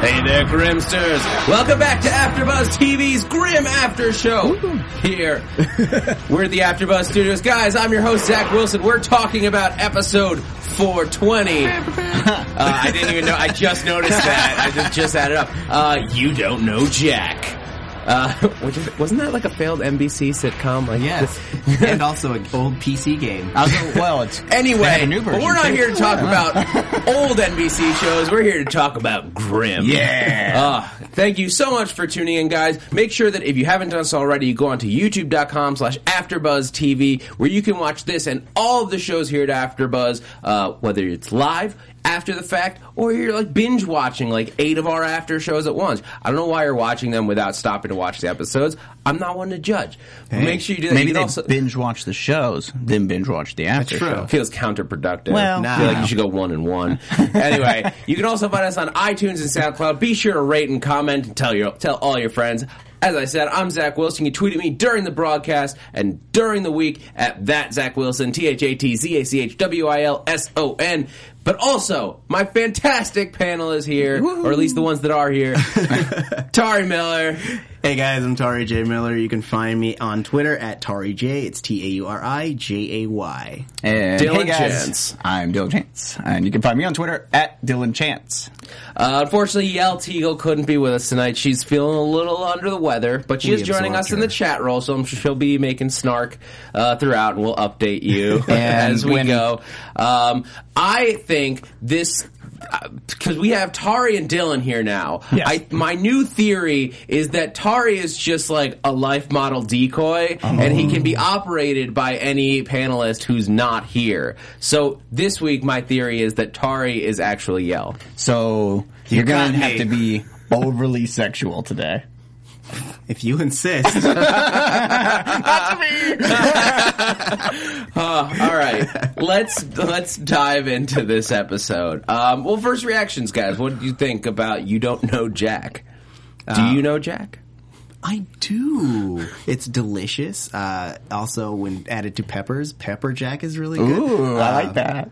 Hey there, Grimsters! Welcome back to AfterBuzz TV's Grimm After Show. Here, we're at the AfterBuzz Studios, guys. I'm your host Zach Wilson. We're talking about episode 420. Uh, I didn't even know. I just noticed that. I just just added up. Uh, you don't know Jack. Uh, which wasn't that like a failed NBC sitcom? Like, Yes, and also an old PC game. I was well, it's Anyway, we're not too. here to talk about old NBC shows. We're here to talk about Grimm. Yeah. Uh, thank you so much for tuning in, guys. Make sure that if you haven't done so already, you go on to youtube.com slash AfterBuzzTV, where you can watch this and all of the shows here at AfterBuzz, uh, whether it's live, after the fact, or you're like binge watching like eight of our after shows at once. I don't know why you're watching them without stopping to watch the episodes. I'm not one to judge. But Make sure you do that. Maybe you they can also binge watch the shows, then binge watch the after true. show. feels counterproductive. Well, I feel like you should go one and one. anyway, you can also find us on iTunes and SoundCloud. Be sure to rate and comment and tell your tell all your friends. As I said, I'm Zach Wilson. You tweet at me during the broadcast and during the week at that Zach Wilson, T H A T Z A C H W I L S O N. But also, my fantastic panel is here, or at least the ones that are here. Tauri Miller, Hey guys, I'm Tauri J Miller. You can find me on Twitter at Tauri J. It's T A U R I J A Y. And Dylan hey guys, Chance. I'm Dylan Chance, and you can find me on Twitter at Dylan Chance. Uh, unfortunately, Yael Teagle couldn't be with us tonight. She's feeling a little under the weather, but she We is joining us absorbed in the chat roll, so I'm sure she'll be making snark uh, throughout, and we'll update you as we when- go. Um, I think this. Because we have Tauri and Dylan here now. Yes. I, my new theory is that Tauri is just like a life model decoy, and he can be operated by any panelist who's not here. So this week, my theory is that Tauri is actually Yell. So you're got gonna have to be overly sexual today. If you insist. All right, let's let's dive into this episode. Um, well, first reactions, guys. What do you think about "You Don't Know Jack"? Do you know Jack? I do. It's delicious. Uh, also, when added to peppers, pepper jack is really good. Ooh, I Uh, like that.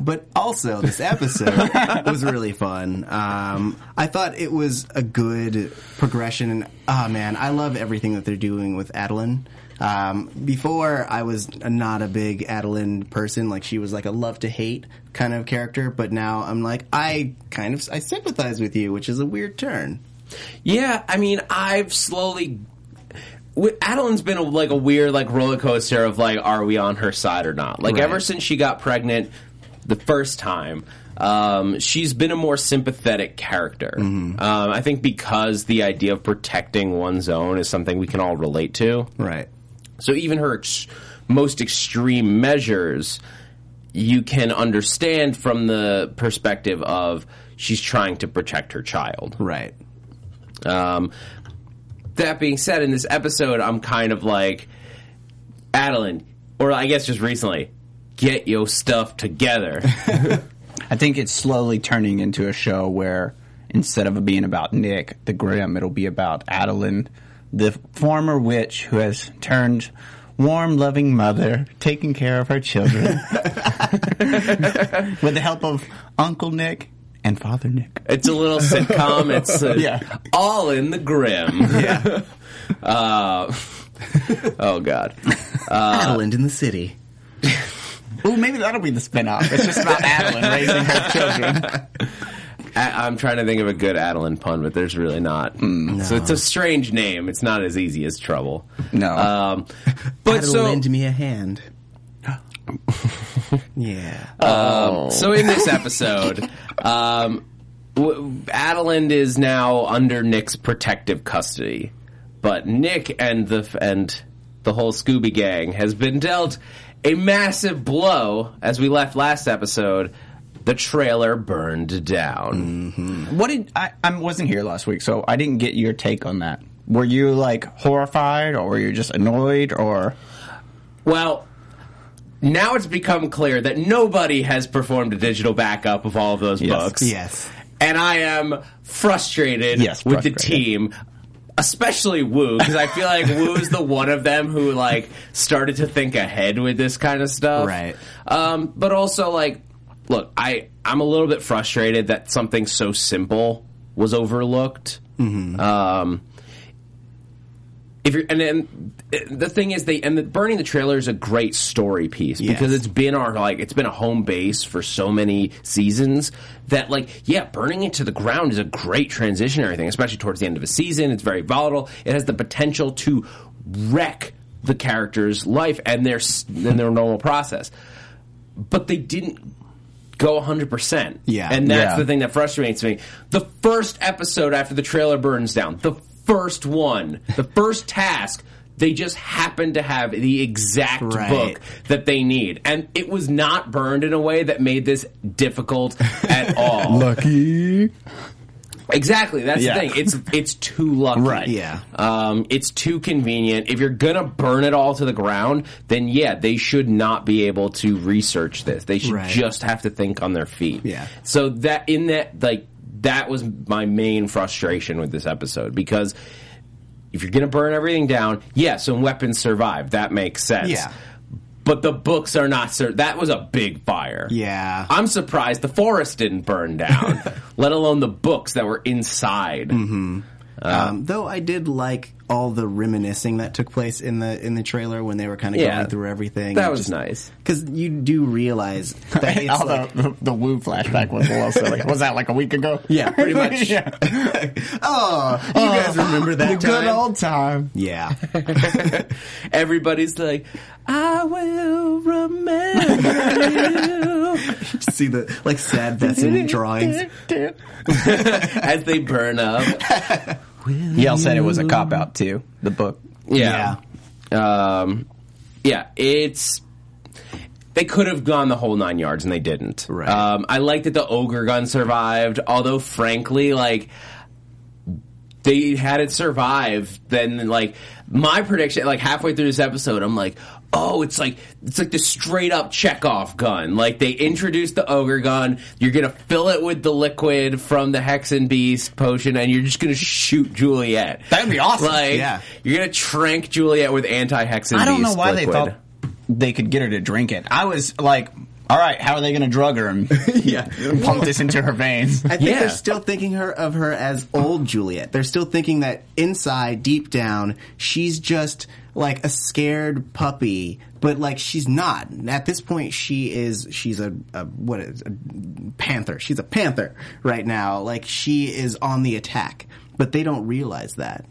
But also, this episode was really fun. Um, I thought it was a good progression. And oh man, I love everything that they're doing with Adeline. Um, before, I was not a big Adeline person. Like she was like a love to hate kind of character. But now I'm like, I kind of I sympathize with you, which is a weird turn. Yeah, I mean, I've slowly. Adeline's been a, like a weird like roller coaster of like, are we on her side or not? Like Right. ever since she got pregnant the first time, um, she's been a more sympathetic character. Um, I think because the idea of protecting one's own is something we can all relate to. Right. So even her ex- most extreme measures, you can understand from the perspective of she's trying to protect her child. Right. Um, that being said, in this episode, I'm kind of like, Adeline, or I guess just recently, get your stuff together. I think it's slowly turning into a show where instead of it being about Nick, the Grimm, it'll be about Adeline, the former witch who has turned warm, loving mother, taking care of her children with the help of Uncle Nick and Father Nick. it's a little sitcom. It's uh, Yeah. all in the grim. Yeah. Uh, oh God. Adeline in the city. Well, maybe that'll be the spinoff. It's just about Adeline raising her children. I, I'm trying to think of a good Adeline pun, but there's really not. Mm. So it's a strange name. It's not as easy as Trouble. No. Um, but Adeline, so lend me a hand. yeah. Um, so in this episode, um, w- Adeline is now under Nick's protective custody. but Nick and the and the whole Scooby Gang has been dealt a massive blow as we left last episode. The trailer burned down. Mm-hmm. What did I? I wasn't here last week, so I didn't get your take on that. Were you like horrified, or were you just annoyed, or Well, now it's become clear that nobody has performed a digital backup of all of those Yes. books. Yes. And I am frustrated Yes, with the team. Especially Wu, because I feel like Wu's the one of them who like started to think ahead with this kind of stuff. Right. Um, but also like, look, I I'm a little bit frustrated that something so simple was overlooked. Mm-hmm. Um, if you're and then the thing is they and the burning the trailer is a great story piece because it's been our like it's been a home base for so many seasons that like yeah burning it to the ground is a great transitionary thing especially towards the end of a season it's very volatile it has the potential to wreck the character's life and their and their normal process but they didn't go 100%. Yeah. And that's Yeah. the thing that frustrates me. The first episode after the trailer burns down, the first one, the first task, they just happened to have the exact Right. book that they need. And it was not burned in a way that made this difficult at all. lucky? Exactly. That's Yeah. the thing. It's it's too lucky. Right. Yeah. Um, it's too convenient. If you're gonna burn it all to the ground, then yeah, they should not be able to research this. They should Right. just have to think on their feet. Yeah. So that in that like that was my main frustration with this episode because if you're gonna burn everything down, yeah, some weapons survive. That makes sense. Yeah. But the books are not. Sur- that was a big fire. Yeah. I'm surprised the forest didn't burn down, let alone the books that were inside. um, though I did like all the reminiscing that took place in the in the trailer when they were kind of Yeah. going through everything. That was nice. because you do realize that it's All like, the, the the Wu flashback was a little silly. Was that like a week ago? Yeah, pretty much. yeah. oh, you guys oh, remember that the good old time. yeah, Everybody's like, I will remember you see the like sad Wesen drawings. as they burn up. Yale said it was a cop out too. The book. Yeah. Um, yeah, it's. They could have gone the whole nine yards and they didn't. Right. Um, I like that the ogre gun survived, although frankly, like they had it survive, then like my prediction, like halfway through this episode, I'm like, oh, it's like it's like the straight up Chekhov gun. Like they introduced the ogre gun, you're gonna fill it with the liquid from the Hexenbiest potion, and you're just gonna shoot Juliet. That'd be awesome. Like Yeah. you're gonna trank Juliet with anti Hexen. I don't know Beast why they thought they could get her to drink it. I was like, all right, how are they going to drug her and Yeah. pump this into her veins? I think Yeah. they're still thinking her of her as old Juliet. They're still thinking that inside, deep down, she's just like a scared puppy, but like she's not. At this point, she is. She's a, a what is a panther? She's a panther right now. Like she is on the attack, but they don't realize that,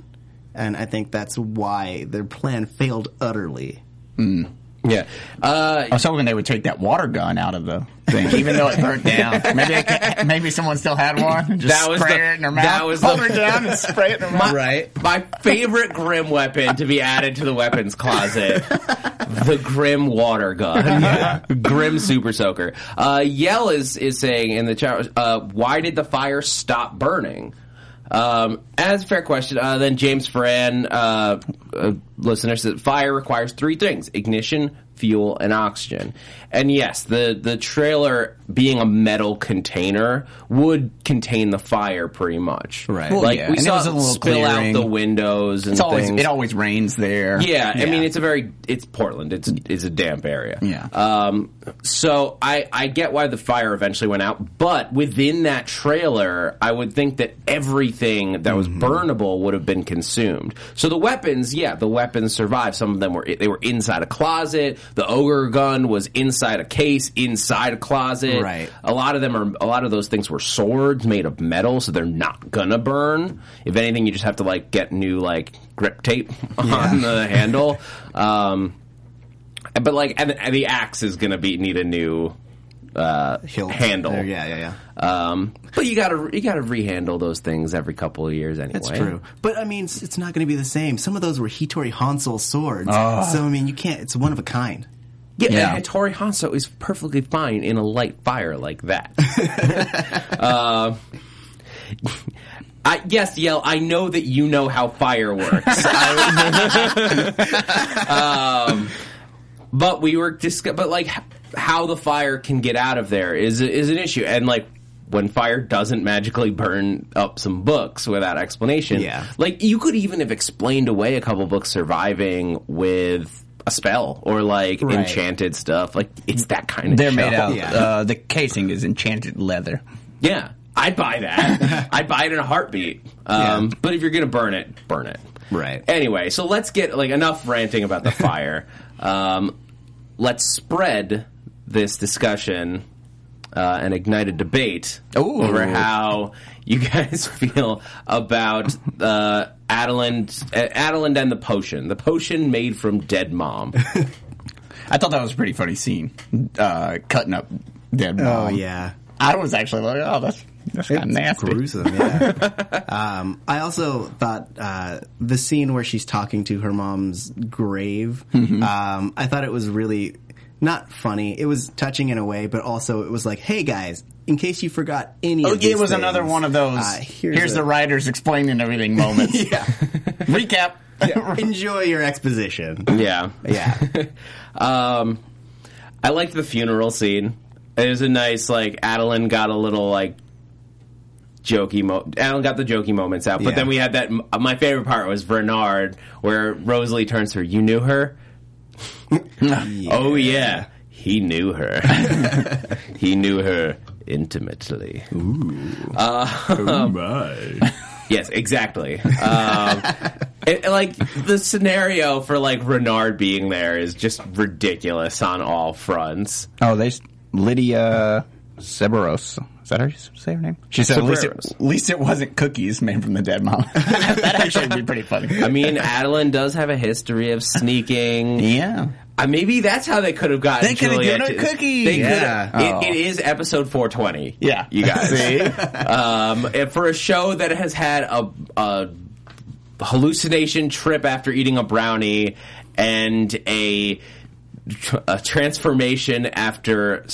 and I think that's why their plan failed utterly. Hmm. Yeah. Uh, I was hoping they would take that water gun out of the thing, even though it burnt down. Maybe can, maybe someone still had one. and Just That was spray the- it in their mouth. that was the- her down and spray it in her mouth. Right. my favorite Grimm weapon to be added to the weapons closet: the Grimm water gun, Grimm Super Soaker. Uh, Yell is is saying in the chat, uh, why did the fire stop burning? Um, as a fair question, uh, then James Ferran, uh, uh, listener said, fire requires three things: ignition, fuel, and oxygen. And yes, the the trailer being a metal container would contain the fire pretty much. Right. Well, like yeah, we and it saw was a it little spill clearing. out the windows and It's always things. it always rains there. Yeah, I mean it's a very it's Portland. It's it's a damp area. Yeah. Um. So I I get why the fire eventually went out, but within that trailer, I would think that everything that was burnable would have been consumed. So the weapons, yeah, the weapons survived. Some of them were they were inside a closet. The ogre gun was inside a case, inside a closet. Right. A lot of them are a lot of those things were swords made of metal, so they're not gonna burn. If anything, you just have to like get new like grip tape on the handle. Um, but like, and, and the axe is gonna be need a new uh, handle. there, yeah, yeah, yeah. Um, but you gotta you gotta rehandle those things every couple of years anyway. That's true. But I mean, it's, it's not going to be the same. Some of those were Hattori Hanzo swords. Ah. So I mean, you can't. It's one of a kind. Yeah, Yeah. and Hattori Hanzo is perfectly fine in a light fire like that. uh, I, yes, Yell, I know that you know how fire works. Um, but we were discuss- but like how the fire can get out of there is is an issue, and like when fire doesn't magically burn up some books without explanation, Yeah. like you could even have explained away a couple books surviving with a spell or like Right. enchanted stuff. Like it's that kind of. They're show. made out. Yeah. Uh, the casing is enchanted leather. Yeah, I'd buy that. I'd buy it in a heartbeat. Um, Yeah. But if you're gonna burn it, burn it. Right. Anyway, so let's get like enough ranting about the fire. um, let's spread this discussion uh, and ignite a debate Ooh. over how you guys feel about uh, Adalind, uh, Adalind and the potion. The potion made from dead mom. I thought that was a pretty funny scene. Uh, cutting up dead mom. Oh mom. yeah. I was actually like, oh, that's that's kind of nasty. Gruesome, yeah. um, I also thought uh, the scene where she's talking to her mom's grave. Mm-hmm. Um, I thought it was really not funny. It was touching in a way, but also it was like, "Hey guys, in case you forgot any Oh, of these it was another one of those. uh, here's here's, the writers explaining everything moments. yeah. Recap. Enjoy your exposition. yeah. Yeah. Um, I liked the funeral scene. It was a nice like Adeline got a little like jokey. Mo- Adeline got the jokey moments out, but Yeah. then we had that. My favorite part was Renard, where Rosalie turns to her. You knew her? Oh yeah, he knew her. he knew her intimately. Uh, Yes, exactly. Um, it, like the scenario for like Renard being there is just ridiculous on all fronts. Oh, there's Lydia Severos. Is that how you say her name? She said, at least, it, at least it wasn't cookies made from the dead mom. that actually would be pretty funny. I mean, Adeline does have a history of sneaking. yeah. Uh, maybe that's how they could have gotten. They could have given her cookies. They Yeah. could. It, Oh. it is episode 420. Yeah. you guys. See? um, and for a show that has had a, a hallucination trip after eating a brownie and a, a transformation after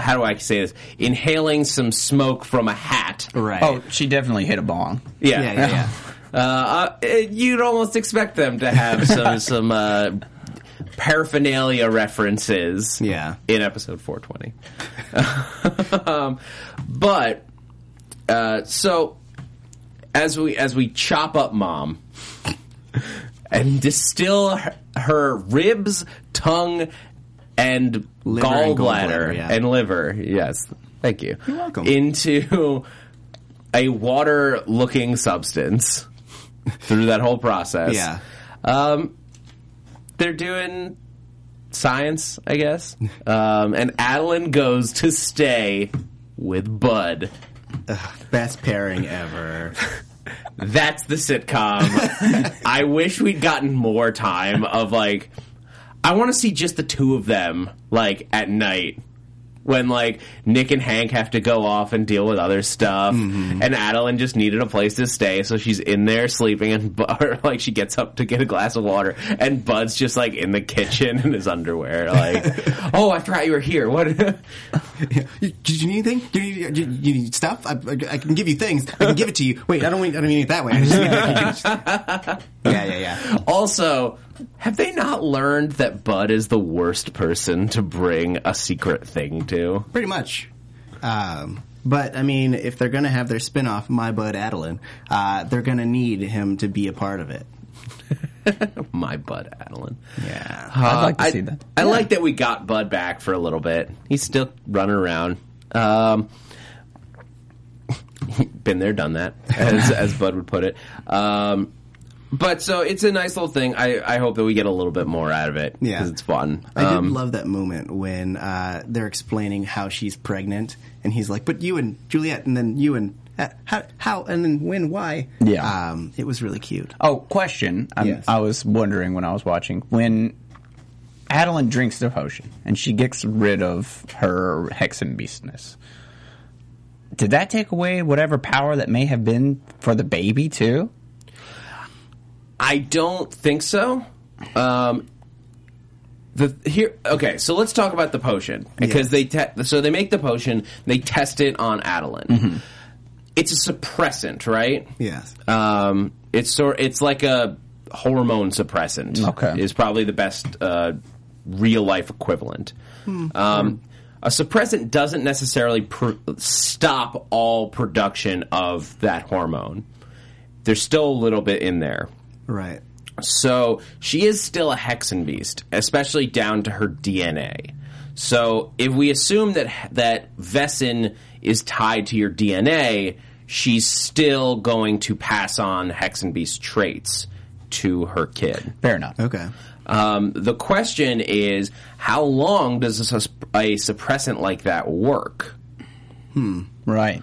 how do I say this? Inhaling some smoke from a hat. Right. Oh, she definitely hit a bong. Yeah, yeah, yeah, yeah. Uh, uh, you'd almost expect them to have some some uh, paraphernalia references. Yeah. in episode 420. um, but uh, so as we as we chop up mom and distill her, her ribs, tongue, and Liver and gallbladder gallbladder, yeah. and liver. Yes, thank you. You're welcome. Into a water-looking substance through that whole process. Yeah. Um, they're doing science, I guess. Um, and Adeline goes to stay with Bud. Best pairing ever. That's the sitcom. I wish we'd gotten more time of like. I want to see just the two of them, like at night, when like Nick and Hank have to go off and deal with other stuff, mm-hmm. and Adeline just needed a place to stay, so she's in there sleeping, and or, like she gets up to get a glass of water, and Bud's just like in the kitchen in his underwear, like, "Oh, I forgot you were here. What?" You- Did you need anything? Do you do you need stuff? I, I, can give you things. I can give it to you. Wait, I don't mean I don't mean it that way. I just mean yeah, yeah, yeah. Also, have they not learned that Bud is the worst person to bring a secret thing to? Pretty much. Um, but I mean, if they're gonna have their spin-off, My Bud Adeline, uh, they're gonna need him to be a part of it. My Bud Adeline. Yeah. I'd like to I, see that. I like that we got Bud back for a little bit. He's still running around. Um, been there, done that, as, as Bud would put it. Um, but so it's a nice little thing. I, I hope that we get a little bit more out of it Yeah. it's fun. I did Um, love that moment when uh, they're explaining how she's pregnant, and he's like, "But you and Juliet, and then you and uh, how, how, and then when, why?" Yeah. um, it was really cute. Oh, question. I'm, Yes. I was wondering when I was watching when Adeline drinks the potion and she gets rid of her hexen beastness. Did that take away whatever power that may have been for the baby too? I don't think so. Um, the here okay, so let's talk about the potion because they te- so they make the potion, they test it on Adeline. It's a suppressant, right? Yes. Um, it's sort it's like a hormone suppressant. Okay. is probably the best uh, real life equivalent. Um, a suppressant doesn't necessarily pr- stop all production of that hormone. There's still a little bit in there. Right. So she is still a hexenbiest, especially down to her DNA. So if we assume that that Wesen is tied to your DNA, she's still going to pass on hexenbiest traits to her kid. Fair enough. Okay. Um, the question is, how long does a, a suppressant like that work? Hmm. Right.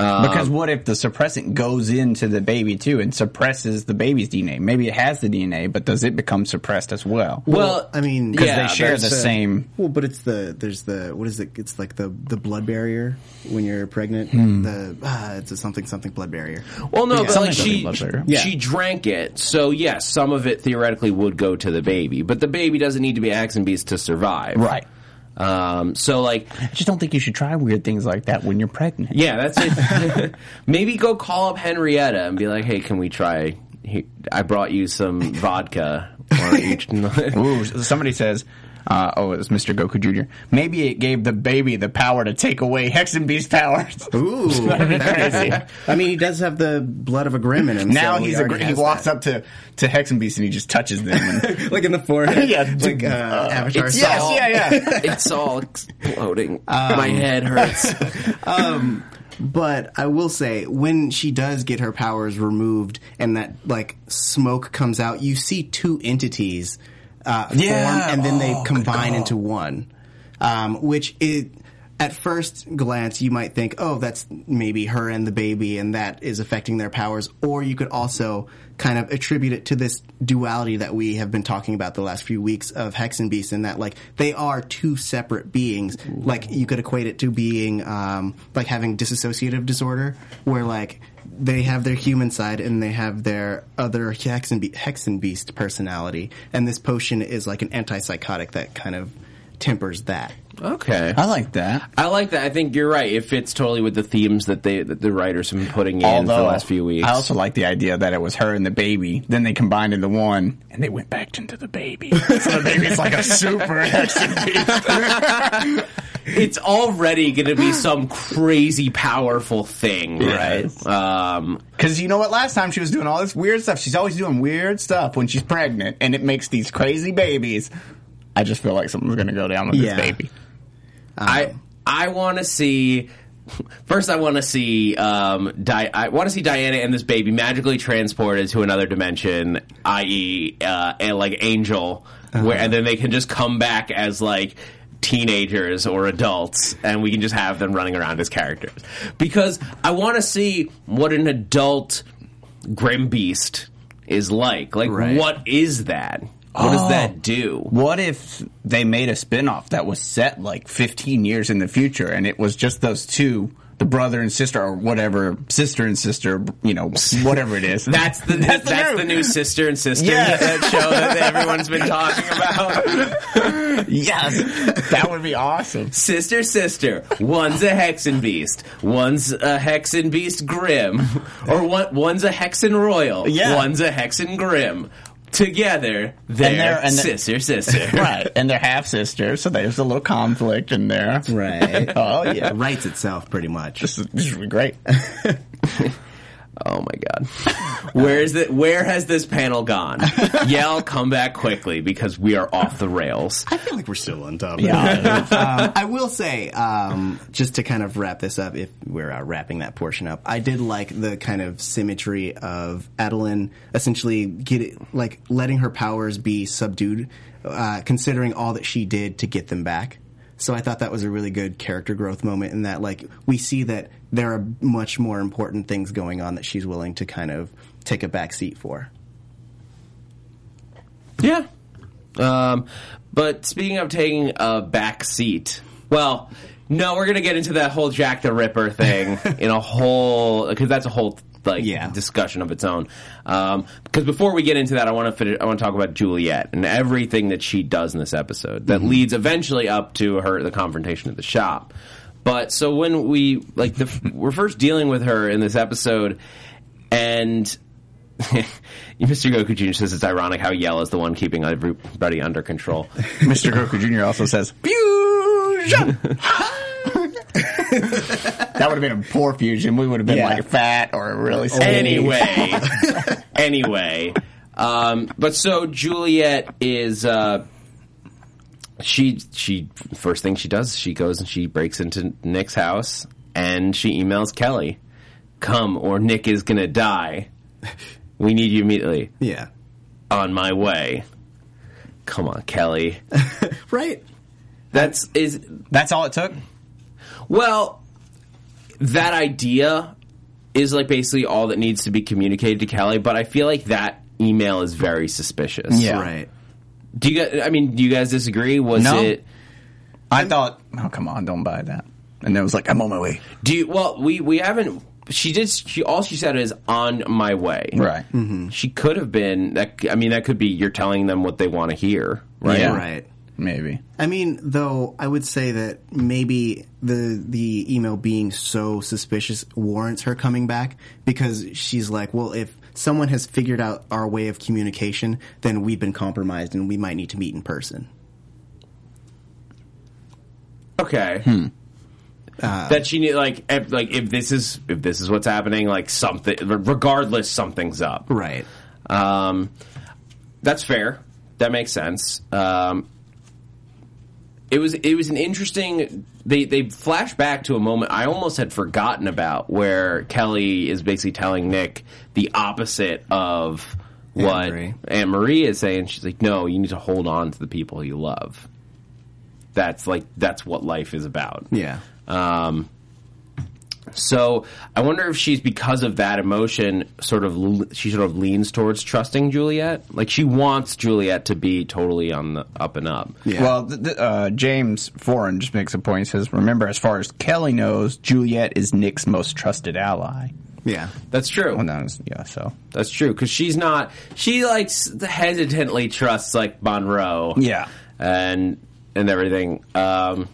Because what if the suppressant goes into the baby too and suppresses the baby's DNA? Maybe it has the DNA, but does it become suppressed as well? Well, I mean, because yeah, they share the that's, uh, same. Well, but it's the there's the what is it? It's like the the blood barrier when you're pregnant. Hmm. The ah, it's a something something blood barrier. Well, no, but like Something she doesn't. Yeah. she drank it, so yes, some of it theoretically would go to the baby, but the baby doesn't need to be a hexenbiest to survive, Right. Um, so like, I just don't think you should try weird things like that when you're pregnant. yeah, that's it. Maybe go call up Henrietta and be like, "Hey, can we try? I brought you some vodka." Or each, Ooh, somebody says, uh, oh, was Mr. Goku Jr. Maybe it gave the baby the power to take away Hexenbiest powers. Ooh, that is- I mean, he does have the blood of a grim in him. Now so he's he, a, already he walks that. up to, to Hexenbiest and he just touches them. And, like in the forehead. Yeah, like uh, Avatar. it's style. all- yeah, yeah. it's all exploding. My head hurts. But I will say, when she does get her powers removed and that like smoke comes out, you see two entities uh, Yeah. form, and then they Oh, good combine into one. Um, which it, at first glance, you might think, oh, that's maybe her and the baby, and that is affecting their powers. Or you could also kind of attribute it to this duality that we have been talking about the last few weeks of Hexenbiest, and that like they are two separate beings. Like you could equate it to being um, like having dissociative disorder, where like they have their human side and they have their other Hex and, Be- Hexenbiest personality, and this potion is like an antipsychotic that kind of tempers that. Okay. I like that. I like that. I think you're right. It fits totally with the themes that they that the writers have been putting in for the last few weeks. I also like the idea that it was her and the baby. Then they combined into one, and they went back into the baby. so the baby's like a super Beast. it's already going to be some crazy powerful thing, right? Um, Because you know what? Last time she was doing all this weird stuff. She's always doing weird stuff when she's pregnant, and it makes these crazy babies. I just feel like something's going to go down with Yeah. this baby. I I want to see. First, I want to see um, Di- I want to see Diana and this baby magically transported to another dimension, i.e., uh, a- like Angel, where and then they can just come back as like teenagers or adults, and we can just have them running around as characters. Because I want to see what an adult Grim Beast is like. Like, Right. what is that? What does Oh. that do? What if they made a spin-off that was set like 15 years in the future and it was just those two, the brother and sister or whatever, sister and sister, you know, whatever it is. That's the that's, the, new sister and sister Yeah. that show that everyone's been talking about. yes. That would be awesome. sister, sister. One's a hexenbiest. One's a hexenbiest grim, or one, one's a hexen royal. Yeah. One's a hexen grim. Together, they're, they're- and they're- sister, sister. Right. And they're half sisters, so there's a little conflict in there. Right. Oh, yeah. It writes itself pretty much. This is, this would be great. Oh my god. Where is it? Where has this panel gone? Yell, come back quickly because we are off the rails. I feel like we're still on top. Yeah. um, I will say, um, just to kind of wrap this up, if we're uh, wrapping that portion up, I did like the kind of symmetry of Adeline essentially get it, like letting her powers be subdued, uh, considering all that she did to get them back. So I thought that was a really good character growth moment in that, like, we see that there are much more important things going on that she's willing to kind of take a back seat for. Yeah. Um, but speaking of taking a back seat, well, no, we're gonna get into that whole Jack the Ripper thing in a whole because that's a whole like Yeah. discussion of its own. Um, because before we get into that, I want to I want to talk about Juliet and everything that she does in this episode that leads eventually up to her the confrontation at the shop. But so when we like the we're first dealing with her in this episode, and Mr. Goku Jr. says it's ironic how Yell is the one keeping everybody under control. Mr. Goku Jr. also says, fusion! that would have been a poor fusion. We would have been Yeah. like fat or really skinny. anyway, anyway, um, but so Juliet is. Uh, she she first thing she does she goes and she breaks into Nick's house and she emails Kelly, "Come or Nick is gonna die. We need you immediately. Yeah. On my way. Come on, Kelly. Right. That's is That's all it took? Well, that idea is like basically all that needs to be communicated to Kelly, but I feel like that email is very suspicious. Yeah. Right. Do you guys, I mean, do you guys disagree? Was No. it I thought, oh, come on, don't buy that. And then it was like, I'm on my way. do you well, we we haven't she did she all she said is on my way. Right. Mm-hmm. She could have been that I mean that could be you're telling them what they want to hear, right? Yeah. Right. Maybe. I mean, though, I would say that maybe the the email being so suspicious warrants her coming back because she's like, well, if someone has figured out our way of communication, then we've been compromised and we might need to meet in person. Okay. that she need like if, like if this is if this is what's happening, like something regardless, something's up. Right. Um, that's fair. That makes sense. Um, it was it was an interesting. They they flash back to a moment I almost had forgotten about, where Kelly is basically telling Nick the opposite of what Marie. Aunt Marie is saying. She's like, "No, you need to hold on to the people you love." That's like that's what life is about. Yeah. Um, so I wonder if she's because of that emotion, sort of she sort of leans towards trusting Juliet. Like she wants Juliet to be totally on the up and up. Yeah. Well, th- th- uh, James Foreign just makes a point. He says, remember, as far as Kelly knows, Juliet is Nick's most trusted ally. Yeah. That's true. Well, no, yeah, so. That's true because she's not. She like hesitantly trusts like Monroe. Yeah. and and everything. Um,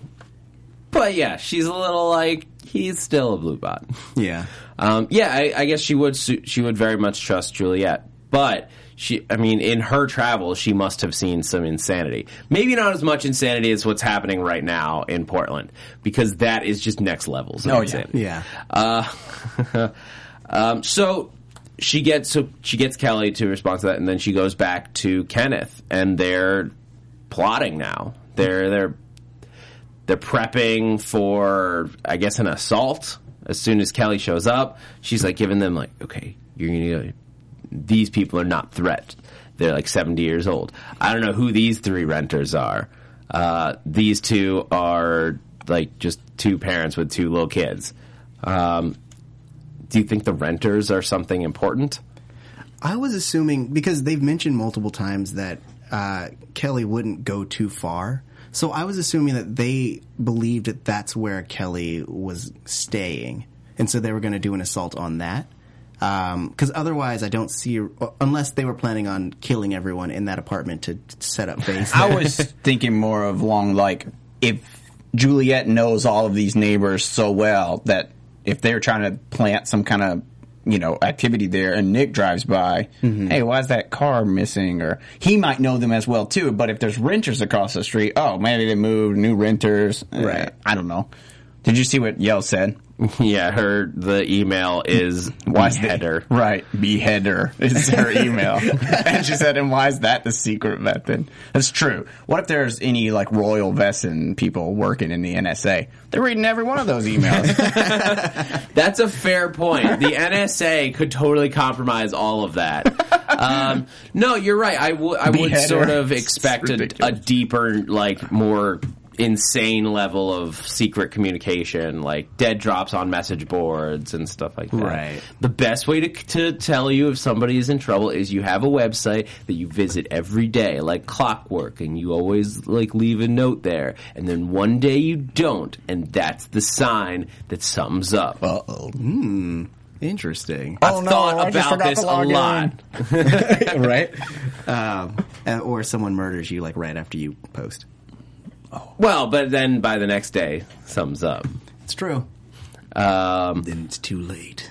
but yeah, she's a little like he's still a blue bot. Yeah. Um, yeah, I, I guess she would. su- She would very much trust Juliet, but she. I mean, in her travels, she must have seen some insanity. Maybe not as much insanity as what's happening right now in Portland, because that is just next levels. Of Oh, yeah. insanity. Yeah. Uh, um, so she gets so she gets Kelly to respond to that, and then she goes back to Kenneth, and they're plotting now. They're they're they're prepping for, I guess, an assault. As soon as Kelly shows up, she's like giving them like, okay, you're gonna. These people are not threat. They're like 70 years old. I don't know who these three renters are. Uh, these two are like just two parents with two little kids. Um, do you think the renters are something important? I was assuming because they've mentioned multiple times that uh, Kelly wouldn't go too far. So I was assuming that they believed that that's where Kelly was staying, and so they were going to do an assault on that. Um, because otherwise, I don't see unless they were planning on killing everyone in that apartment to, to set up base. I was thinking more of long like if Juliet knows all of these neighbors so well that if they're trying to plant some kind of you know activity there and Nick drives by, hey, why is that car missing? Or he might know them as well too. But if there's renters across the street, oh, maybe they moved, new renters. Eh, Right. I don't know. Did you see what Yell said? yeah, her the email is Why is header. Right, beheader is her email. and she said, and why is that the secret method? That's true. What if there's any like royal Wesen people working in the NSA? They're reading every one of those emails. That's a fair point. The NSA could totally compromise all of that. Um, no, you're right. I would I would Beheader. sort of expect a, a deeper, like more insane level of secret communication, like dead drops on message boards and stuff like that. Right. The best way to, to tell you if somebody is in trouble is you have a website that you visit every day, like clockwork, and you always like leave a note there, and then one day you don't, and that's the sign that sums up. Uh oh. Interesting. I've Oh, no, thought I just about forgot this to a log lot. right? Um, uh, or someone murders you like right after you post. Well, but then by the next day, something's up. It's true. Um, Then it's too late.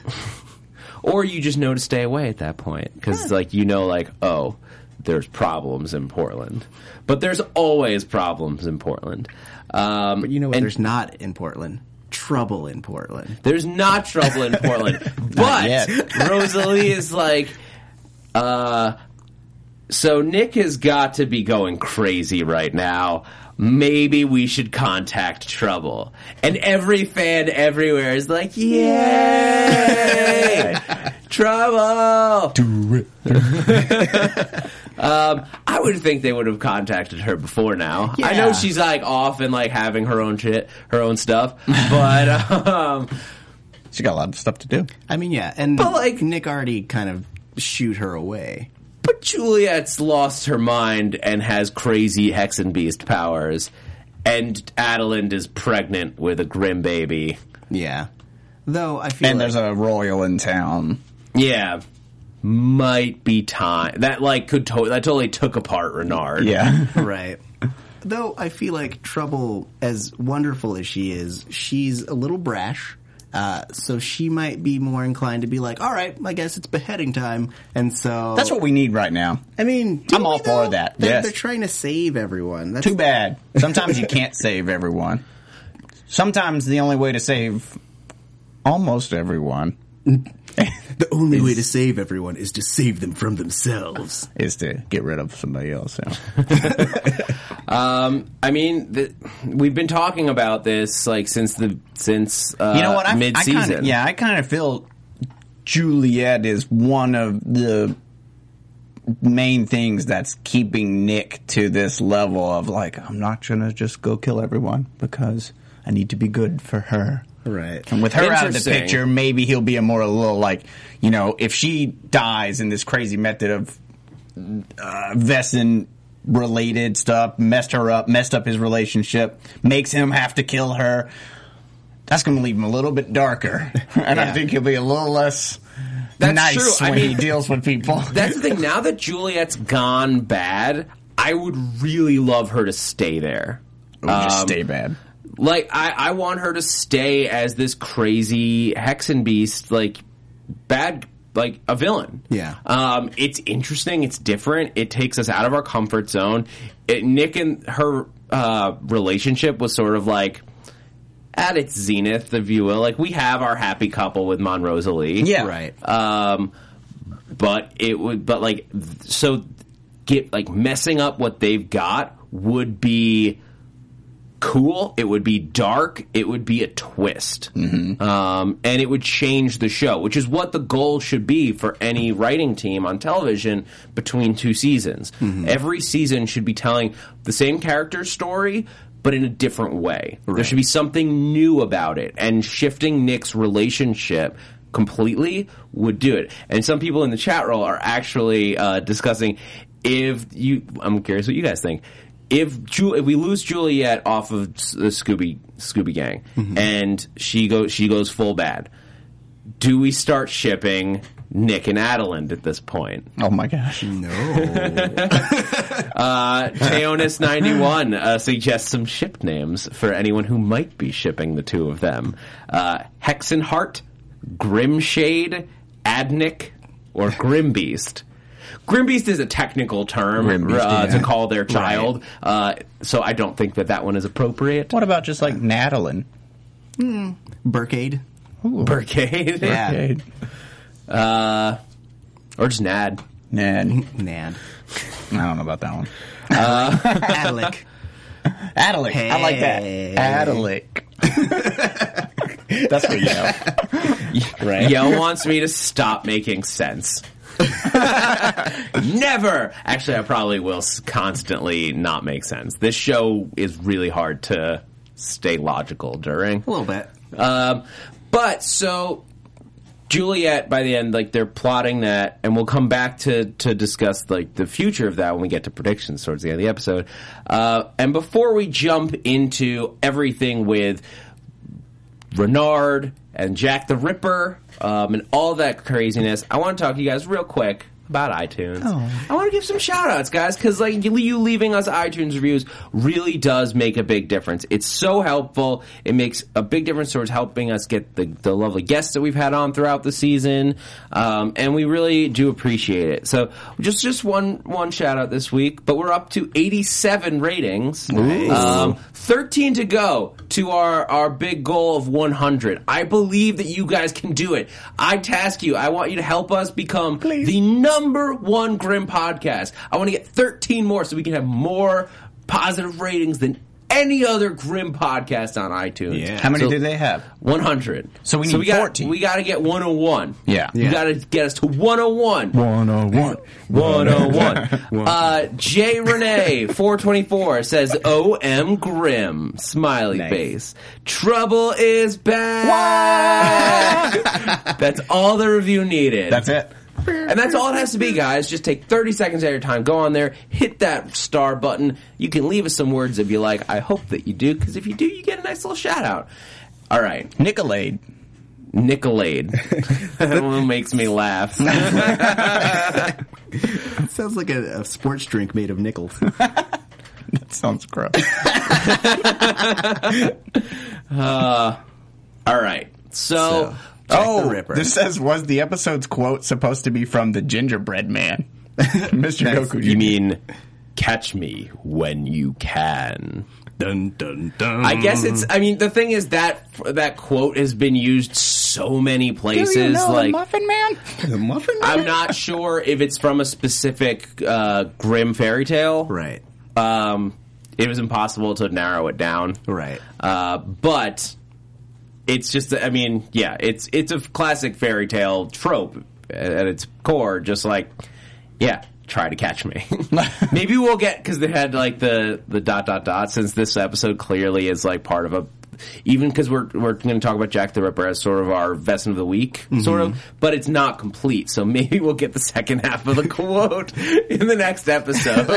or you just know to stay away at that point because like you know like oh there's problems in portland but there's always problems in portland um, But you know what? There's not in Portland. Trouble in Portland. there's not trouble in portland but rosalie is like uh so nick has got to be going crazy right now maybe we should contact trouble and every fan everywhere is like yay trouble Do it. Um, I would think they would have contacted her before now. I know she's like off and like having her own shit, her own stuff, but um, She got a lot of stuff to do. I mean, yeah, and But, like- Nick already kind of shoot her away. But Juliet's lost her mind and has crazy hexenbiest powers, and Adalind is pregnant with a grim baby. Yeah. Though I feel And like, there's a royal in town. Yeah, might be time that like could to- that totally took apart Renard. Yeah. right. Though I feel like Trouble, as wonderful as she is, she's a little brash. Uh, so she might be more inclined to be like, "All right, I guess it's beheading time," and so That's what we need right now. I mean. I'm all for that, They're, yes. they're trying to save everyone. That's, Too bad. Sometimes you can't save everyone. Sometimes the only way to save almost everyone The only way to save everyone is to save them from themselves. is to get rid of somebody else. Yeah. Um, I mean, the, we've been talking about this like since the since uh, you know what? I, mid I season. kinda, yeah, I kind of feel Juliet is one of the main things that's keeping Nick to this level of like, I'm not gonna just go kill everyone because I need to be good for her. Right. And with her out of the picture, maybe he'll be a more a little like, you know, if she dies in this crazy method of uh, Wesen related stuff, messed her up, messed up his relationship, makes him have to kill her. That's going to leave him a little bit darker, and I think he'll be a little less That's nice true. I when he deals with people. That's the thing. Now that Juliet's gone bad, I would really love her to stay there. just Um, stay bad. Like I, I want her to stay as this crazy hexenbiest, like bad, like a villain. Yeah. Um, it's interesting. It's different. It takes us out of our comfort zone. It, Nick and her uh, relationship was sort of like at its zenith, if you will. Like we have our happy couple with Mon Rosalie. Yeah. Right. Um, but it would, but like, so get like messing up what they've got would be cool. It would be dark. It would be a twist, mm-hmm. um, and it would change the show, which is what the goal should be for any writing team on television between two seasons. Every season should be telling the same character story. But in a different way. There should be something new about it. And shifting Nick's relationship completely would do it. And some people in the chat roll are actually uh, discussing if you. I'm curious what you guys think. If Ju- if we lose Juliet off of the Scooby Scooby Gang and she goes she goes full bad, do we start shipping Nick and Adalind at this point? Oh my gosh. No. Uh, Teonis ninety one uh, suggests some ship names for anyone who might be shipping the two of them: uh, Hexenheart, Grimshade, Adnick, or Grimbeast. Grimbeast is a technical term Grimbeast, uh, yeah. to call their child, uh, so I don't think that that one is appropriate. What about just like Natalie? Burkade. Brigade, Yeah. Okay. uh, or just Nad. Nad. Nan. I don't know about that one. Adelic. Adelic. I like that. Hey. Adelic. That's what you know. right? Yell wants me to stop making sense. Never. Actually, I probably will constantly not make sense. This show is really hard to stay logical during. A little bit. Um, but so Juliet, by the end, like they're plotting that, and we'll come back to to discuss like the future of that when we get to predictions towards the end of the episode. Uh, and before we jump into everything with Renard and Jack the Ripper um, and all that craziness, I want to talk to you guys real quick about iTunes. I want to give some shout outs, guys, because like you, you leaving us iTunes reviews really does make a big difference. It's so helpful. It makes a big difference towards helping us get the, the lovely guests that we've had on throughout the season, um, and we really do appreciate it. So just just one one shout out this week, but we're up to 87 ratings. Um, 13 to go to our, our big goal of 100. I believe that you guys can do it. I task you. I want you to help us become the number one Grimm podcast. I want to get 13 more so we can have more positive ratings than any other Grimm podcast on iTunes. Yeah. How many So- do they have? 100. So we need we got, 14. We got to get 101. Yeah. You Yeah. got to get us to 101. 101. 101. uh, J. Renee, 424, says, OM Grimm, smiley Nice. face. Trouble is back. That's all the review needed. That's it. And that's all it has to be, guys. Just take 30 seconds at your time. Go on there, hit that star button. You can leave us some words if you like. I hope that you do, because if you do, you get a nice little shout out. All right. Nicolade. Nicolade. that one makes me laugh. Sounds like a, a sports drink made of nickels. That sounds gross. Uh, all right. So, So, Jack oh, the Ripper. this says was the episode's quote supposed to be from the Gingerbread Man, Mr. Goku? you mean catch me when you can? dun dun dun. I guess it's. I mean, the thing is that that quote has been used so many places. Do you know like, the Muffin Man? the muffin. Man. I'm not sure if it's from a specific uh, Grimm fairy tale. Right. Um, it was impossible to narrow it down. Right. Uh, but it's just, I mean, yeah, it's it's a classic fairy tale trope at, its core. Just like, yeah, try to catch me. Maybe we'll get because they had like the the dot dot dot. Since this episode clearly is like part of a. Even because we're we're going to talk about Jack the Ripper as sort of our Wesen of the week, mm-hmm. sort of, but it's not complete. So maybe we'll get the second half of the quote in the next episode.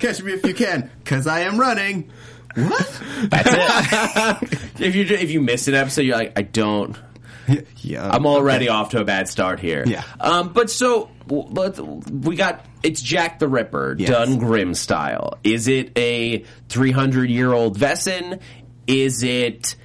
Catch me if you can, because I am running. What? That's it. if you if you miss an episode, you're like, I don't. Yeah. I'm already off to a bad start here. Yeah. Um, but so but we got it's Jack the Ripper Yes. done Grimm style. Is it a 300 year old Wesen? Is it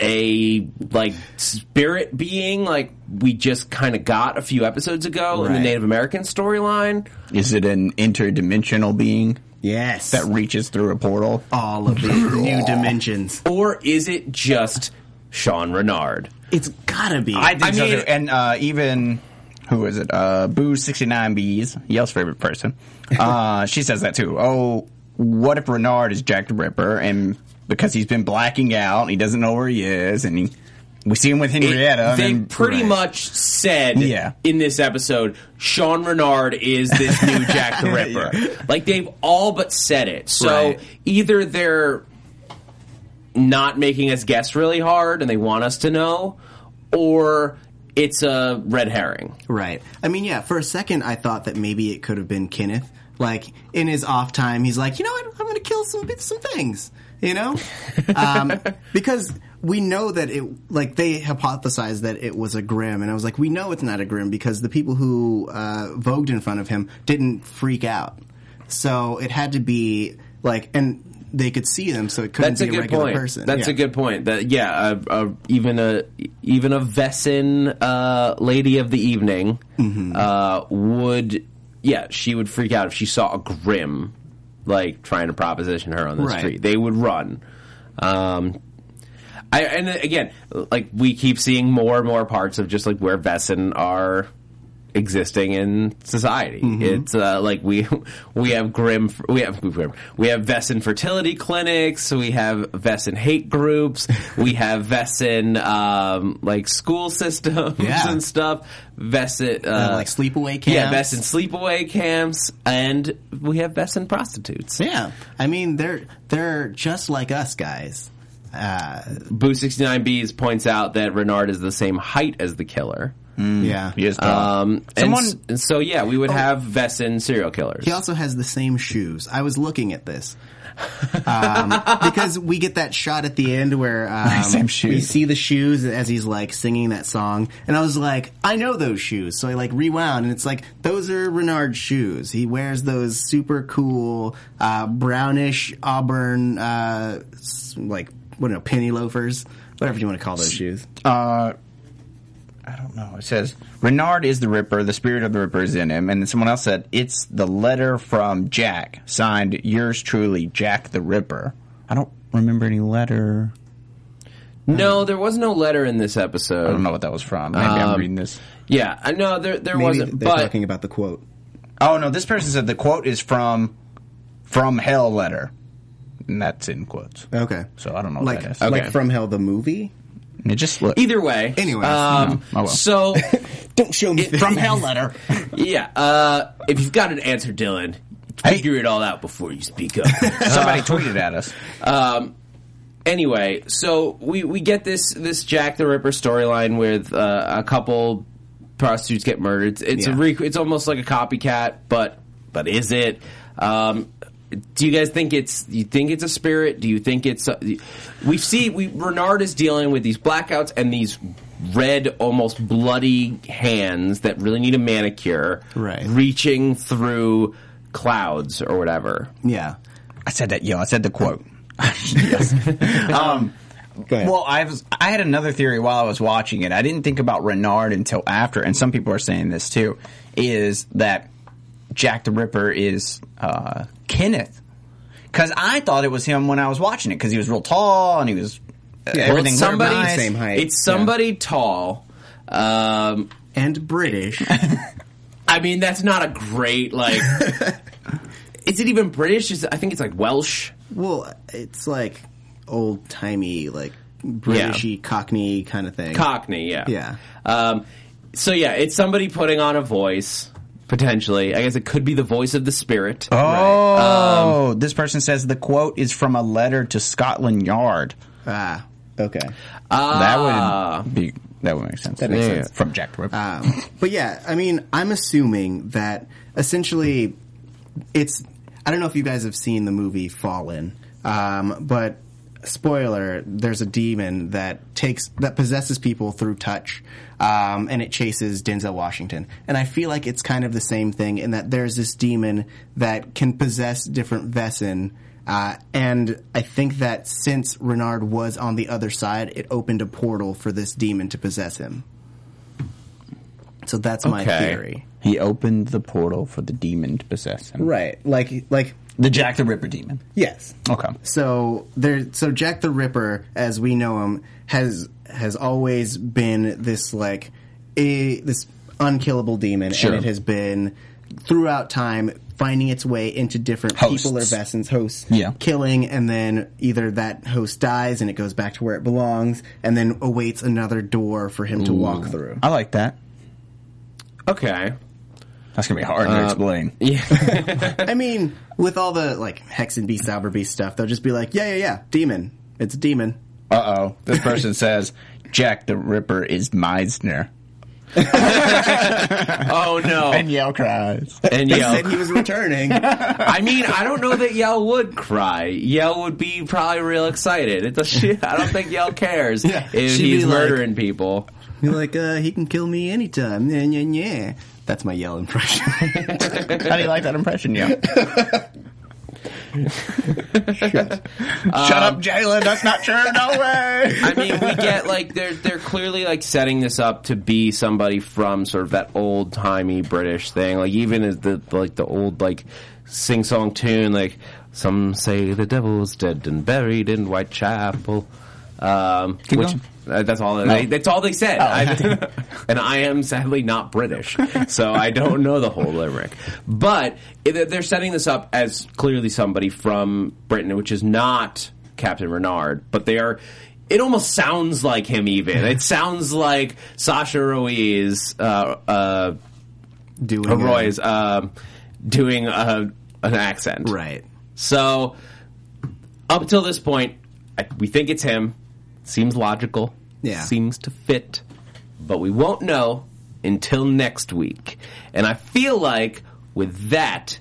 a like spirit being like we just kind of got a few episodes ago in the Native American storyline? Is it an interdimensional being Yes. that reaches through a portal? all of the new dimensions. Or is it just Sean Renard? It's gotta be. I think I so mean- too. And uh, even who is it? Uh, Boo sixty nine B's Yael's favorite person. Uh, she says that too. Oh, what if Renard is Jack the Ripper and because he's been blacking out, he doesn't know where he is, and he, we see him with Henrietta. and they then- pretty right. much said Yeah. in this episode, Sean Renard is this new Jack the Ripper. Like they've all but said it. So Right. either they're not making us guess really hard and they want us to know, or it's a red herring. Right. I mean, yeah, for a second I thought that maybe it could have been Kenneth. Like, in his off time, he's like, you know what, I'm gonna kill some some things. You know? um, because we know that it, like, they hypothesized that it was a Grimm, and I was like, we know it's not a Grimm because the people who, uh, vogued in front of him didn't freak out. So it had to be, like, and they could see them, so it couldn't That's be a, good regular point. person. That's Yeah. a good point. That yeah, even a even a Wesen uh, lady of the evening Mm-hmm. uh, would yeah she would freak out if she saw a Grimm like trying to proposition her on the Right. street. They would run. Um, I and again, like we keep seeing more and more parts of just like where Vesson are existing in society. It's uh, like we we have Grimm we have Grimm, we have Wesen fertility clinics, we have Wesen hate groups, we have Wesen um, like school systems Yeah. and stuff. Wesen uh, Uh, like sleepaway camps. yeah, Wesen sleepaway camps, and we have Wesen prostitutes. Yeah, I mean they're they're just like us guys. Uh, Boo sixty nine B's points out that Renard is the same height as the killer. Yeah, He is tall. Um, and Someone- s- and so yeah, we would have Wesen serial killers. He also has the same shoes. I was looking at this. um, because we get that shot at the end where um, Same shoes. we see the shoes as he's like singing that song, and I was like, I know those shoes. So I like rewound, and it's like those are Renard's shoes. He wears those super cool uh, brownish auburn, uh, s- like what know, penny loafers, whatever you want to call those shoes. Uh, I don't know. It says Renard is the Ripper. The spirit of the Ripper is in him. And then someone else said it's the letter from Jack, signed yours truly, Jack the Ripper. I don't remember any letter. No, there was no letter in this episode. I don't know what that was from. Maybe I'm Um, reading this. Yeah, I know there there Maybe wasn't, they're but talking about the quote. Oh no, this person said the quote is from from Hell letter, and that's in quotes. Okay, So I don't know what like that is. Okay. like from Hell the movie. And it just look either way, Anyway. um, oh well. so Don't show me from Hell letter. yeah, uh, if you've got an answer, Dylan, Hey. figure it all out before you speak up. Somebody tweeted at us. anyway, so we we get this this Jack the Ripper storyline with uh, a couple prostitutes get murdered. It's a Yeah. re- it's almost like a copycat, but but is it? Um, do you guys think it's? You think it's a spirit? Do you think it's? A, we see we Renard is dealing with these blackouts and these red, almost bloody hands that really need a manicure, Right. Reaching through clouds or whatever. Yeah. I said that. Yo, I said the quote. yes. Um, well, I was. I had another theory while I was watching it. I didn't think about Renard until after, and some people are saying this too. Is that Jack the Ripper is uh, Kenneth? Because I thought it was him when I was watching it because he was real tall and he was uh, Yeah, everything. it's somebody nice. same height. It's somebody tall. Um, and British. I mean, that's not a great like. is it even British? Is I think it's like Welsh. well, it's like old timey, like Britishy, Cockney kind of thing. Cockney, yeah. Yeah. Um, so yeah, it's somebody putting on a voice potentially. I guess it could be the voice of the spirit. Oh, this person says the quote is from a letter to Scotland Yard. ah, okay. that would be that would make sense. That makes Yeah. sense. From Jack the Ripper. Um, but yeah, I mean, I'm assuming that essentially it's. I don't know if you guys have seen the movie Fallen, um, but spoiler: there's a demon that takes that possesses people through touch, um, and it chases Denzel Washington. And I feel like it's kind of the same thing in that there's this demon that can possess different Wesen. Uh, and I think that since Renard was on the other side, it opened a portal for this demon to possess him. So that's my theory. he opened the portal for the demon to possess him. Right. Like like The Jack the Ripper demon. yes. Okay. So there so Jack the Ripper as we know him has has always been this like a this unkillable demon Sure. and it has been throughout time finding its way into different people or Hosts. vessels hosts Yeah. killing and then either that host dies and it goes back to where it belongs and then awaits another door for him to walk through. I like that. Okay. That's gonna be hard to uh, explain. Yeah. I mean, with all the like Hexenbiest Albert Beast stuff, they'll just be like, yeah, yeah, yeah, demon. It's a demon. Uh oh. This person says Jack the Ripper is Meisner. oh no. And Yael cries. And He Yael. said he was returning. I mean, I don't know that Yael would cry. Yael would be probably real excited. It does, I don't think Yael cares Yeah, if she'd he's be like- murdering people. You're like, uh, he can kill me anytime. Yeah, yeah, yeah. That's my Yael impression. How do you like that impression, Yael? Shut up, Jalen. That's not true. No way. I mean, we get like they're they're clearly like setting this up to be somebody from sort of that old timey British thing. Like even as the like the old like sing song tune, like some say the devil's dead and buried in Whitechapel. Um, which. Uh, That's all. They, that's all they said. I, and I am sadly not British, so I don't know the whole limerick. But they're setting this up as clearly somebody from Britain, which is not Captain Renard, but they are. It almost sounds like him. Even it sounds like Sasha Roiz, uh, uh, Doing uh, Roy's, um, doing a, an accent. right. So up until this point, I, we think it's him. Seems logical. Yeah. Seems to fit. But we won't know until next week. And I feel like with that,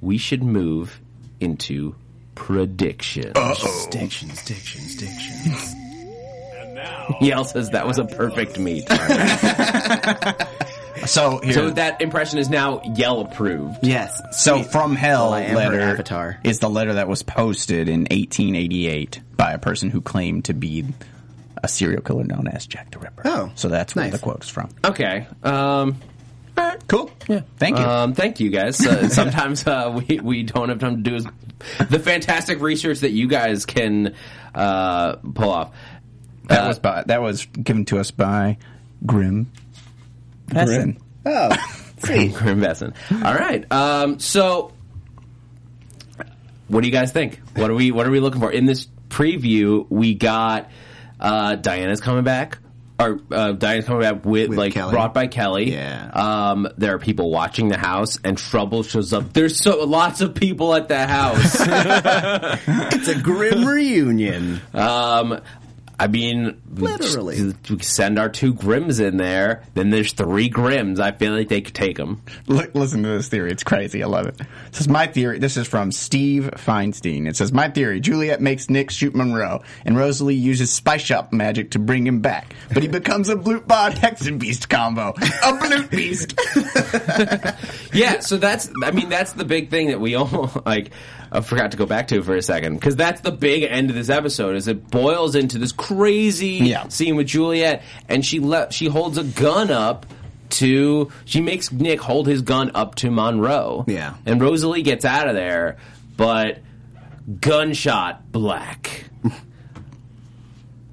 we should move into predictions. Dictions, dictions, dictions. Yael says that was a perfect meet. So here, so that impression is now Yael approved. Yes. So from hell Well, I am her letter avatar. is the letter that was posted in 1888 by a person who claimed to be a serial killer known as Jack the Ripper. Oh, so that's where the quote is from. Okay. Um, Cool. Yeah. Thank you. Um, thank you guys. Uh, sometimes uh, we we don't have time to do the fantastic research that you guys can uh, pull off. that uh, was by that was given to us by Grimm. Wesen. Oh, sweet. Grimm Wesen. All right. Um, so, what do you guys think? What are we What are we looking for in this preview? We got uh, Diana's coming back. Or uh, Diana's coming back with, With like Kelly. brought by Kelly. Yeah. Um, there are people watching the house, and trouble shows up. There's so lots of people at the house. It's a grim reunion. Um, I mean, Literally. just- we send our two Grimms in there. Then there's three Grimms. I feel like they could take them. Look, listen to this theory. It's crazy. I love it. It says my theory. This is from Steve Feinstein. It says my theory. Juliet makes Nick shoot Monroe, and Rosalie uses spice shop magic to bring him back. But he becomes a Blutbad Hexenbiest combo. A Blute Beast. Yeah, so that's. I mean, that's the big thing that we all like. I forgot to go back to for a second because that's the big end of this episode. Is it boils into this crazy Yeah. scene with Juliet, and she le- she holds a gun up. To she makes Nick hold his gun up to Monroe. Yeah. and Rosalie gets out of there, but gunshot black.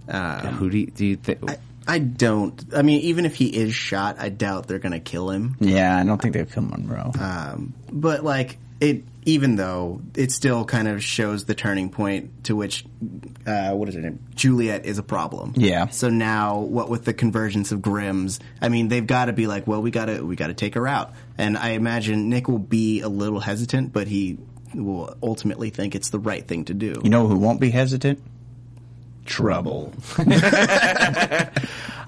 Who do you, do you think? I don't. I mean, even if he is shot, I doubt they're going to kill him. Yeah, I don't think they'll kill Monroe. Um, but like it, even though it still kind of shows the turning point to which, uh, what is her name? Juliet is a problem. Yeah. So now, what with the convergence of Grimms? I mean, they've got to be like, well, we got to we got to take her out. And I imagine Nick will be a little hesitant, but he will ultimately think it's the right thing to do. you know who won't be hesitant? Trouble.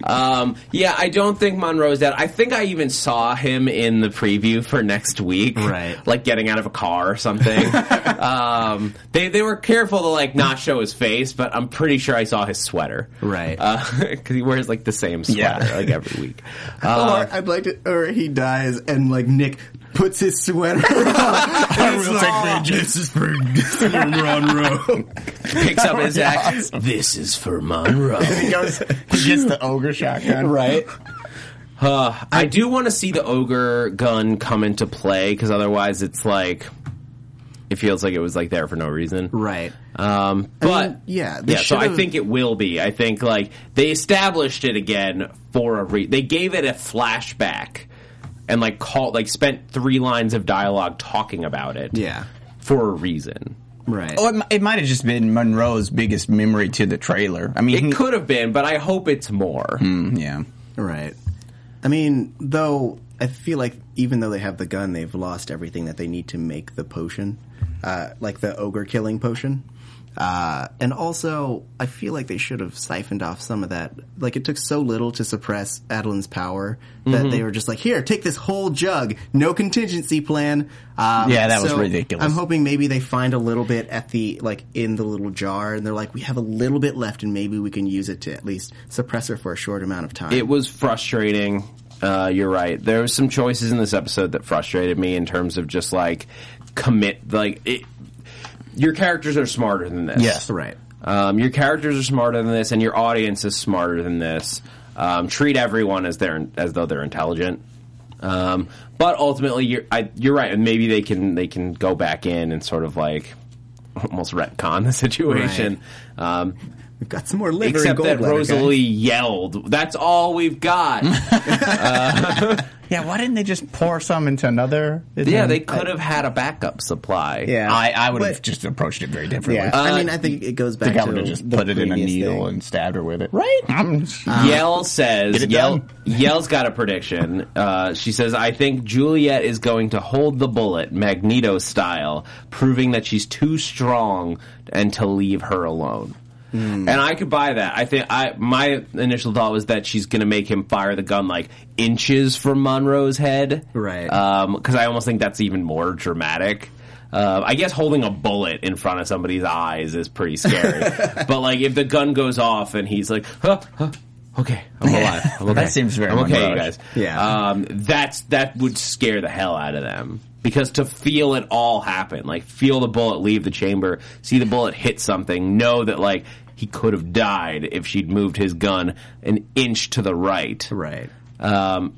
Um, yeah, I don't think Monroe's dead. I think I even saw him in the preview for next week, Right. Like getting out of a car or something. um, they they were careful to like not show his face, but I'm pretty sure I saw his sweater, Right. Because he wears like the same sweater Yeah. like every week. or Uh, I'd like to, or he dies and like Nick puts his sweater on. I will take vengeance for Monroe. picks up his axe. This is for Monroe. he goes, he gets the ogre shotgun. right? Uh, I do want to see the ogre gun come into play because otherwise it's like it feels like it was like there for no reason. Right. Um, but mean, yeah, yeah. So I think it will be. I think like they established it again for a re. They gave it a flashback and like called like spent three lines of dialogue talking about it. Yeah. for a reason. Right. Oh, it, it might have just been Monroe's biggest memory to the trailer. I mean, It could have been, but I hope it's more. Mm, yeah. Right. I mean, though, I feel like even though they have the gun, they've lost everything that they need to make the potion, uh, like the ogre killing potion. Uh, and also, I feel like they should have siphoned off some of that. Like, it took so little to suppress Adalind's power that they were just like, here, take this whole jug, no contingency plan. Um, Yeah, that was ridiculous. I'm hoping maybe they find a little bit at the, like, in the little jar, and they're like, we have a little bit left, and maybe we can use it to at least suppress her for a short amount of time. It was frustrating. Uh, you're right. There were some choices in this episode that frustrated me in terms of just like commit. Like it, your characters are smarter than this. Yes. Right. Um, your characters are smarter than this, and your audience is smarter than this. Um, treat everyone as they're as though they're intelligent. Um, but ultimately, you're I, you're right, and maybe they can they can go back in and sort of like almost retcon the situation. Um, We've got some more liver and Except that gallbladder, Rosalie guys. yelled, "That's all we've got." Yeah, why didn't they just pour some into another? yeah, they could have had a backup supply. Yeah, I, I would have just approached it very differently. Yeah, Uh, I mean, I think it goes I back think I to would have just the put it in a needle thing. and stabbed her with it. Right. I'm- Yael says Yael. Yael's got a prediction. Uh, she says, "I think Juliet is going to hold the bullet, Magneto style, proving that she's too strong and to leave her alone." Hmm. And I could buy that. I think I my initial thought was that she's going to make him fire the gun like inches from Monroe's head, Right. Because I almost think that's even more dramatic. Uh, I guess holding a bullet in front of somebody's eyes is pretty scary. but like if the gun goes off and he's like, huh, huh, okay, I'm alive. I'm okay. That seems very I'm okay, you guys. Yeah. Um, that's that would scare the hell out of them because to feel it all happen, like feel the bullet leave the chamber, see the bullet hit something, know that like he could have died if she'd moved his gun an inch to the right. Right. Um,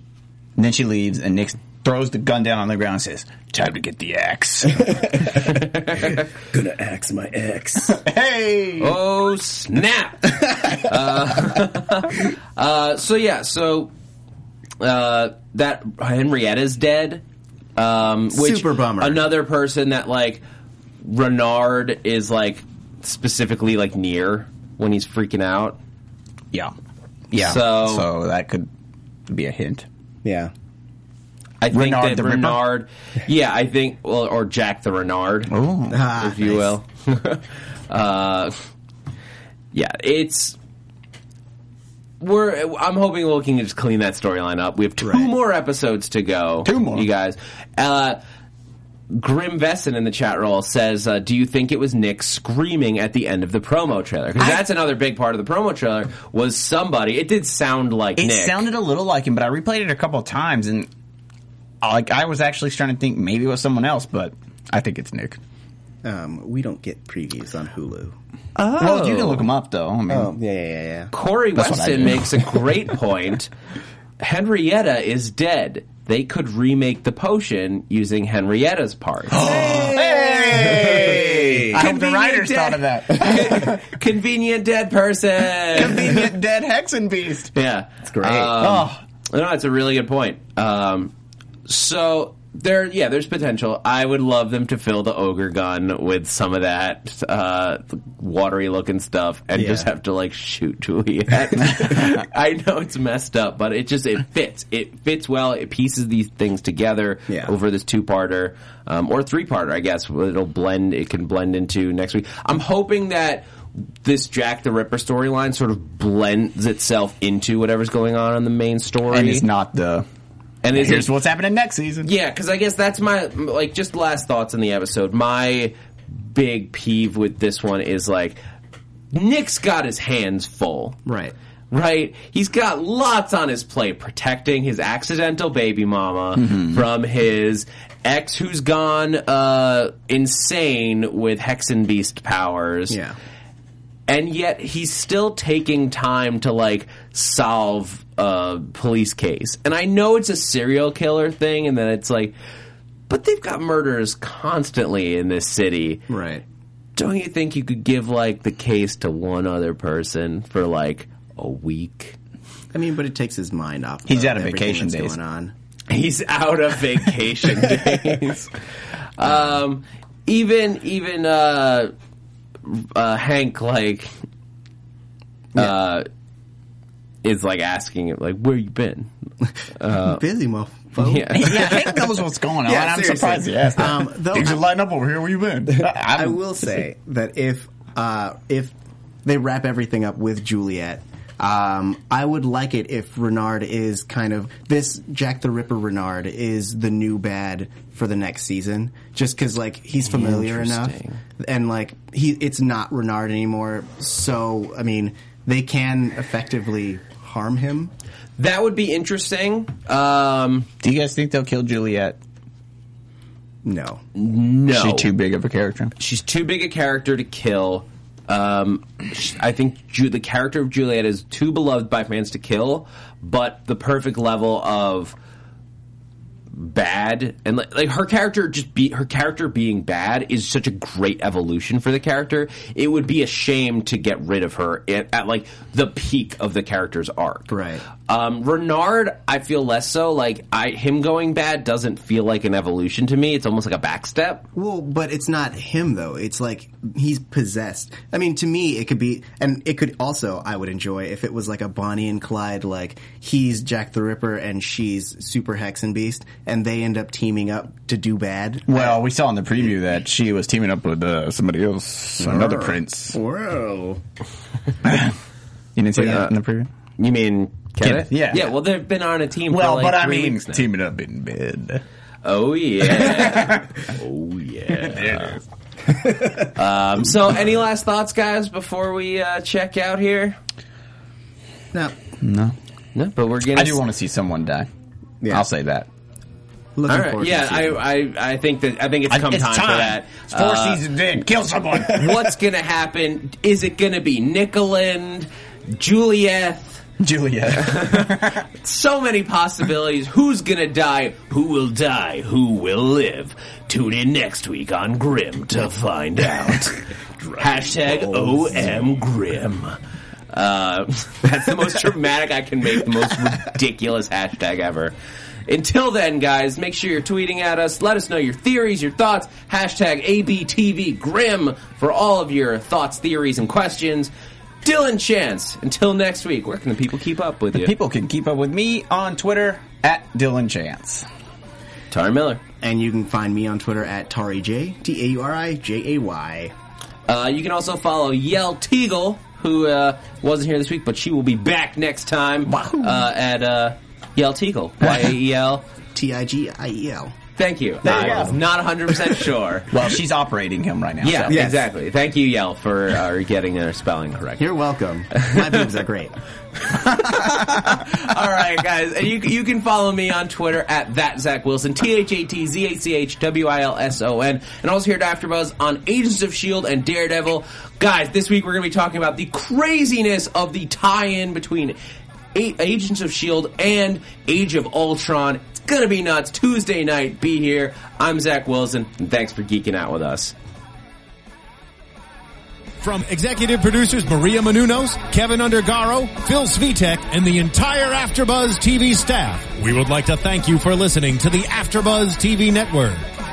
And then she leaves, and Nick throws the gun down on the ground and says, "Time to get the axe." Gonna axe my ex. hey, Oh snap! uh, uh, so yeah, so uh, that Henrietta's dead. Um, which Super bummer. Another person that like Renard is like specifically like near when he's freaking out. yeah, yeah. So- so that could be a hint. yeah. I think Renard that the Ripper? Renard, yeah, I think, well, or Jack the Renard. Oh, Ah, if you nice. will. uh, yeah, it's. We're. I'm hoping we can just clean that storyline up. We have two Right. more episodes to go. Two more. you guys. Uh, Grimm Wesen in the chat roll says, uh, "Do you think it was Nick screaming at the end of the promo trailer? Because that's another big part of the promo trailer. Was somebody? It did sound like it Nick. sounded a little like him, but I replayed it a couple of times, and uh, like I was actually starting to think maybe it was someone else, but I think it's Nick. Um, we don't get previews on Hulu. Well, you can look him up though. I mean, Oh, yeah, yeah, yeah, yeah. Corey That's what I Weston do. makes a great point. Henrietta is dead. They could remake the potion using Henrietta's parts. Hey! I hope the Convenient writers dead- thought of that. Convenient dead person. Convenient dead Hexenbiest. yeah, it's great. oh, No, it's a really good point. Um, so there, yeah, there's potential. I would love them to fill the ogre gun with some of that uh, watery looking stuff, and Yeah. just have to like shoot Juliet. I know it's messed up, but it just it fits. It fits well. It pieces these things together Yeah. over this two parter um, or three parter. I guess it'll blend. It can blend into next week. I'm hoping that. This Jack the Ripper storyline sort of blends itself into whatever's going on in the main story. and it's not the. And is Here's it, what's happening next season. yeah, because I guess that's my like just last thoughts on the episode. My big peeve with this one is like Nick's got his hands full. Right. Right? He's got lots on his plate protecting his accidental baby mama from his ex who's gone uh, insane with Hexenbiest powers Yeah. and yet he's still taking time to like solve a police case. And I know it's a serial killer thing, and then it's like, but they've got murders constantly in this city. Right. Don't you think you could give like the case to one other person for like a week? I mean, but it takes his mind off. He's out of vacation days. Going on. He's out of vacation days. Um, even even uh, uh, Hank like uh, is like asking like where you been? Busy, mofo. Yeah. yeah, Hank knows what's going on. Yeah, I'm seriously. surprised he asked. Um, Um, though Things I- are lining up over here. Where you been? I I'm- will say that if uh, if they wrap everything up with Juliet, um, I would like it if Renard is kind of this Jack the Ripper Renard is the new bad for the next season, just because like he's familiar enough and like he it's not Renard anymore. So I mean, they can effectively harm him. That would be interesting. Um, Do you guys think they'll kill Juliet? No, no, She too big of a character. she's too big a character to kill. Um, I think Ju- the character of Juliet is too beloved by fans to kill, but the perfect level of bad and like, like her character just be her character being bad is such a great evolution for the character. It would be a shame to get rid of her at, at like the peak of the character's arc. Right. Um, Renard, I feel less so. Like I, him going bad doesn't feel like an evolution to me. It's almost like a backstep. Well, but it's not him though. It's like he's possessed. I mean, to me, it could be, and it could also, I would enjoy if it was like a Bonnie and Clyde, like he's Jack the Ripper and she's Super Hexenbiest, and they end up teaming up to do bad. Well, we saw in the preview that she was teaming up with uh, somebody else, another prince. Whoa. You didn't see Yeah. that in the preview? You mean Kenneth? Yeah. yeah. Well, they've been on a team. Well, for like but I three mean, weeks now. teaming up in bed. Oh yeah. oh yeah. um, so, any last thoughts, guys, before we uh, check out here? No. No, No, but we're getting. I do want to see someone die. Yeah. I'll say that. Looking All right. forward to Yeah, I. I, I think that I think it's come time, for that. It's four Uh, seasons in. Kill someone. What's gonna happen? Is it gonna be Nicoland, Juliet? Julia. So many possibilities. Who's gonna die? Who will die? Who will live? Tune in next week on Grimm to find out. Hashtag OM Grimm. Uh, that's the most dramatic I can make, the most ridiculous hashtag ever. Until then, guys, make sure you're tweeting at us. Let us know your theories, your thoughts. Hashtag ABTVGrimm for all of your thoughts, theories, and questions. Dylan Chance. Until next week, where can the people keep up with you? People can keep up with me on Twitter at Dylan Chance. Tauri Miller. and you can find me on Twitter at Tauri J, T A U R I J A Y. Uh, you can also follow Yael Tigiel, who uh, wasn't here this week, but she will be back next time uh, at uh, Yael Tigiel. Y A E L. T I G I E L. Thank you. There you I go. was not 100% sure. Well, she's operating him right now. Yeah, so. Yes. exactly. Thank you, Yael, for uh, getting their spelling correct. You're welcome. My boobs are great. All right, guys. And you, you can follow me on Twitter at that Zach Wilson, T H A T Z A C H W I L S O N, and also here at AfterBuzz on Agents of Shield and Daredevil. Guys, this week we're going to be talking about the craziness of the tie-in between Agents of Shield and Age of Ultron. To be nuts. Tuesday night, be here. I'm Zach Wilson, and thanks for geeking out with us. From executive producers Maria Menounos, Kevin Undergaro, Phil Svitek, and the entire AfterBuzz TV staff, we would like to thank you for listening to the AfterBuzz TV network.